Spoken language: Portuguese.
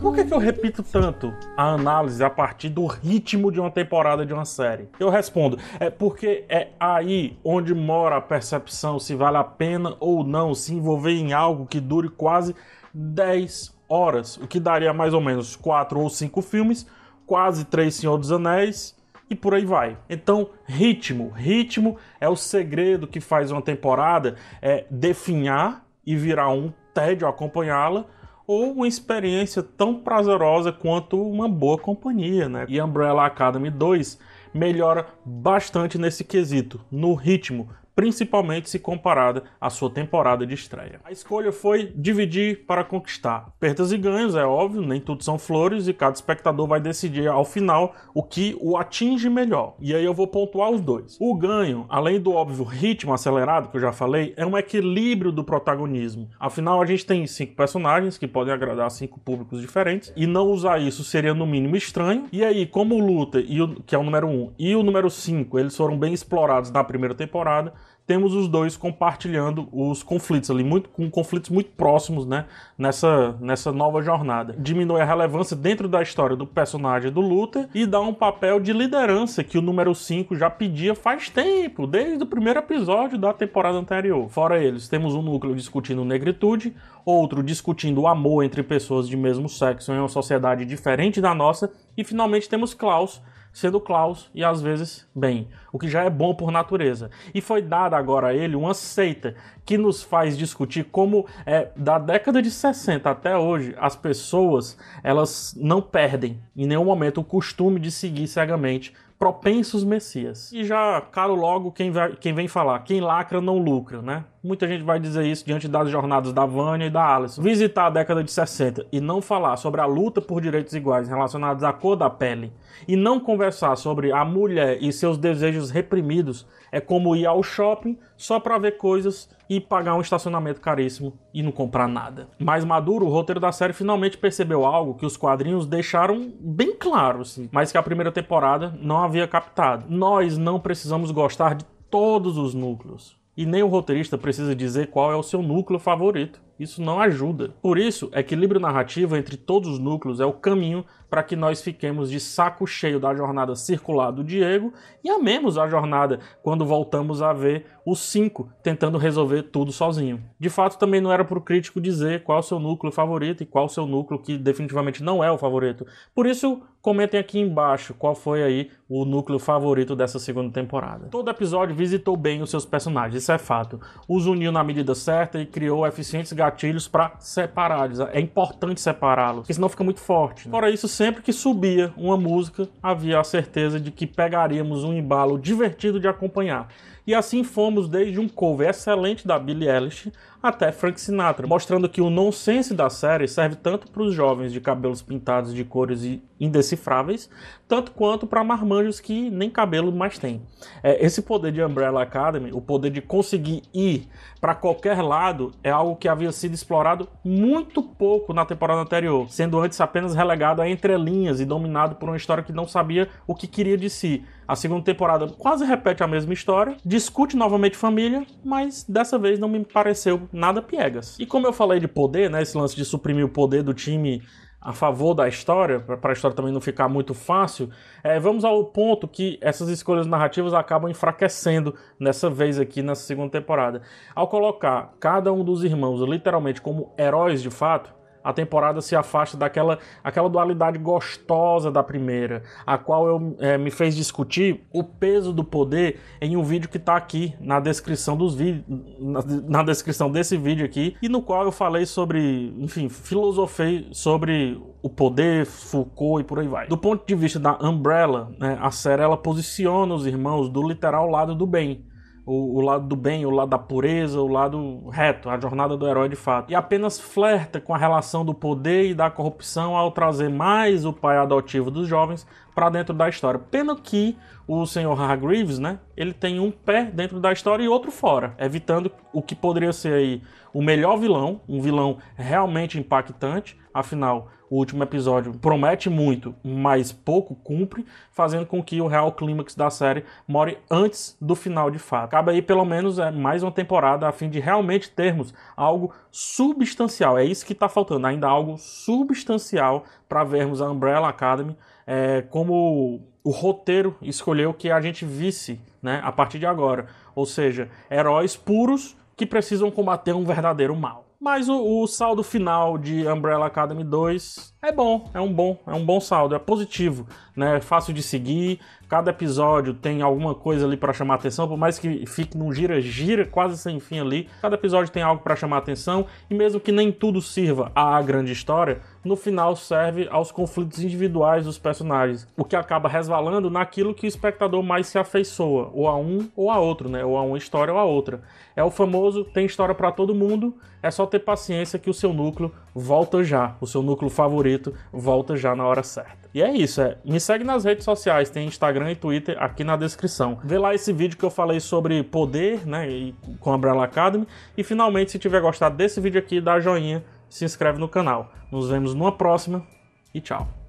Por que, que eu repito tanto a análise a partir do ritmo de uma temporada de uma série? Eu respondo, é porque é aí onde mora a percepção se vale a pena ou não se envolver em algo que dure quase 10 horas, o que daria mais ou menos 4 ou 5 filmes, quase 3 Senhor dos Anéis e por aí vai. Então, ritmo. Ritmo é o segredo que faz uma temporada é definhar e virar um tédio acompanhá-la ou uma experiência tão prazerosa quanto uma boa companhia, né? E Umbrella Academy 2 melhora bastante nesse quesito, no ritmo, principalmente se comparada à sua temporada de estreia. A escolha foi dividir para conquistar. Perdas e ganhos, é óbvio, nem tudo são flores e cada espectador vai decidir ao final o que o atinge melhor. E aí eu vou pontuar os dois. O ganho, além do óbvio ritmo acelerado que eu já falei, é um equilíbrio do protagonismo. Afinal, a gente tem cinco personagens que podem agradar cinco públicos diferentes e não usar isso seria no mínimo estranho. E aí, como o Luta, o, que é o número um, e o número cinco, eles foram bem explorados na primeira temporada, temos os dois compartilhando os conflitos ali, muito, com conflitos muito próximos, né, nessa, nessa nova jornada. Diminui a relevância dentro da história do personagem do Luther e dá um papel de liderança que o número 5 já pedia faz tempo, desde o primeiro episódio da temporada anterior. Fora eles, temos um núcleo discutindo negritude, outro discutindo o amor entre pessoas de mesmo sexo em uma sociedade diferente da nossa, e finalmente temos Klaus, sendo Klaus e às vezes bem, o que já é bom por natureza. E foi dada agora a ele uma seita que nos faz discutir como é, da década de 60 até hoje as pessoas elas não perdem em nenhum momento o costume de seguir cegamente propensos messias. E já caro logo quem, vai, quem vem falar, quem lacra não lucra, né? Muita gente vai dizer isso diante das jornadas da Vânia e da Alice. Visitar a década de 60 e não falar sobre a luta por direitos iguais relacionados à cor da pele e não conversar sobre a mulher e seus desejos reprimidos é como ir ao shopping só para ver coisas e pagar um estacionamento caríssimo e não comprar nada. Mais maduro, o roteiro da série finalmente percebeu algo que os quadrinhos deixaram bem claro, assim, mas que a primeira temporada não havia captado. Nós não precisamos gostar de todos os núcleos. E nem o roteirista precisa dizer qual é o seu núcleo favorito. Isso não ajuda. Por isso, equilíbrio narrativo entre todos os núcleos é o caminho para que nós fiquemos de saco cheio da jornada circular do Diego e amemos a jornada quando voltamos a ver os cinco tentando resolver tudo sozinho. De fato, também não era para o crítico dizer qual é o seu núcleo favorito e qual é o seu núcleo que definitivamente não é o favorito. Por isso, comentem aqui embaixo qual foi aí o núcleo favorito dessa segunda temporada. Todo episódio visitou bem os seus personagens, isso é fato. Os uniu na medida certa e criou eficientes gatilhos para separá-los. É importante separá-los, porque senão fica muito forte. Né? Fora isso, sempre que subia uma música, havia a certeza de que pegaríamos um embalo divertido de acompanhar. E assim fomos desde um cover excelente da Billie Eilish até Frank Sinatra, mostrando que o nonsense da série serve tanto para os jovens de cabelos pintados de cores indecifráveis, tanto quanto para marmanjos que nem cabelo mais têm. É, esse poder de Umbrella Academy, o poder de conseguir ir para qualquer lado, é algo que havia sido explorado muito pouco na temporada anterior, sendo antes apenas relegado a entrelinhas e dominado por uma história que não sabia o que queria de si. A segunda temporada quase repete a mesma história, discute novamente família, mas dessa vez não me pareceu nada piegas. E como eu falei de poder, né, esse lance de suprimir o poder do time a favor da história, para a história também não ficar muito fácil, é, vamos ao ponto que essas escolhas narrativas acabam enfraquecendo nessa vez aqui nessa segunda temporada. Ao colocar cada um dos irmãos literalmente como heróis de fato, a temporada se afasta daquela aquela dualidade gostosa da primeira, a qual eu, é, me fez discutir o peso do poder em um vídeo que está aqui na descrição dos vídeos, na, na, descrição desse vídeo aqui, e no qual eu falei sobre, enfim, filosofei sobre o poder, Foucault e por aí vai. Do ponto de vista da Umbrella, né, a série ela posiciona os irmãos do literal lado do bem o, o, lado do bem, o lado da pureza, o lado reto, a jornada do herói de fato. E apenas flerta com a relação do poder e da corrupção ao trazer mais o pai adotivo dos jovens para dentro da história. Pena que o senhor Hargreaves, né, ele tem um pé dentro da história e outro fora, evitando o que poderia ser aí o melhor vilão, um vilão realmente impactante. Afinal, o último episódio promete muito, mas pouco cumpre, fazendo com que o real clímax da série more antes do final de fato. Cabe aí pelo menos é, mais uma temporada a fim de realmente termos algo substancial. É isso que está faltando, ainda algo substancial para vermos a Umbrella Academy é, como o roteiro escolheu que a gente visse né, a partir de agora. Ou seja, heróis puros que precisam combater um verdadeiro mal. Mas o, o, saldo final de Umbrella Academy 2 é bom, é um bom, é um bom saldo, é positivo, né? É fácil de seguir. Cada episódio tem alguma coisa ali para chamar atenção, por mais que fique num gira-gira quase sem fim ali. Cada episódio tem algo para chamar atenção e mesmo que nem tudo sirva à grande história, no final serve aos conflitos individuais dos personagens, o que acaba resvalando naquilo que o espectador mais se afeiçoa, ou a um ou a outro, né? Ou a uma história ou a outra. É o famoso tem história para todo mundo, é só ter paciência que o seu núcleo volta já, o seu núcleo favorito volta já na hora certa. E é isso, é. Me segue nas redes sociais, tem Instagram e Twitter aqui na descrição. Vê lá esse vídeo que eu falei sobre poder, né, e, com a Umbrella Academy. E finalmente, se tiver gostado desse vídeo aqui, dá joinha, se inscreve no canal. Nos vemos numa próxima e tchau.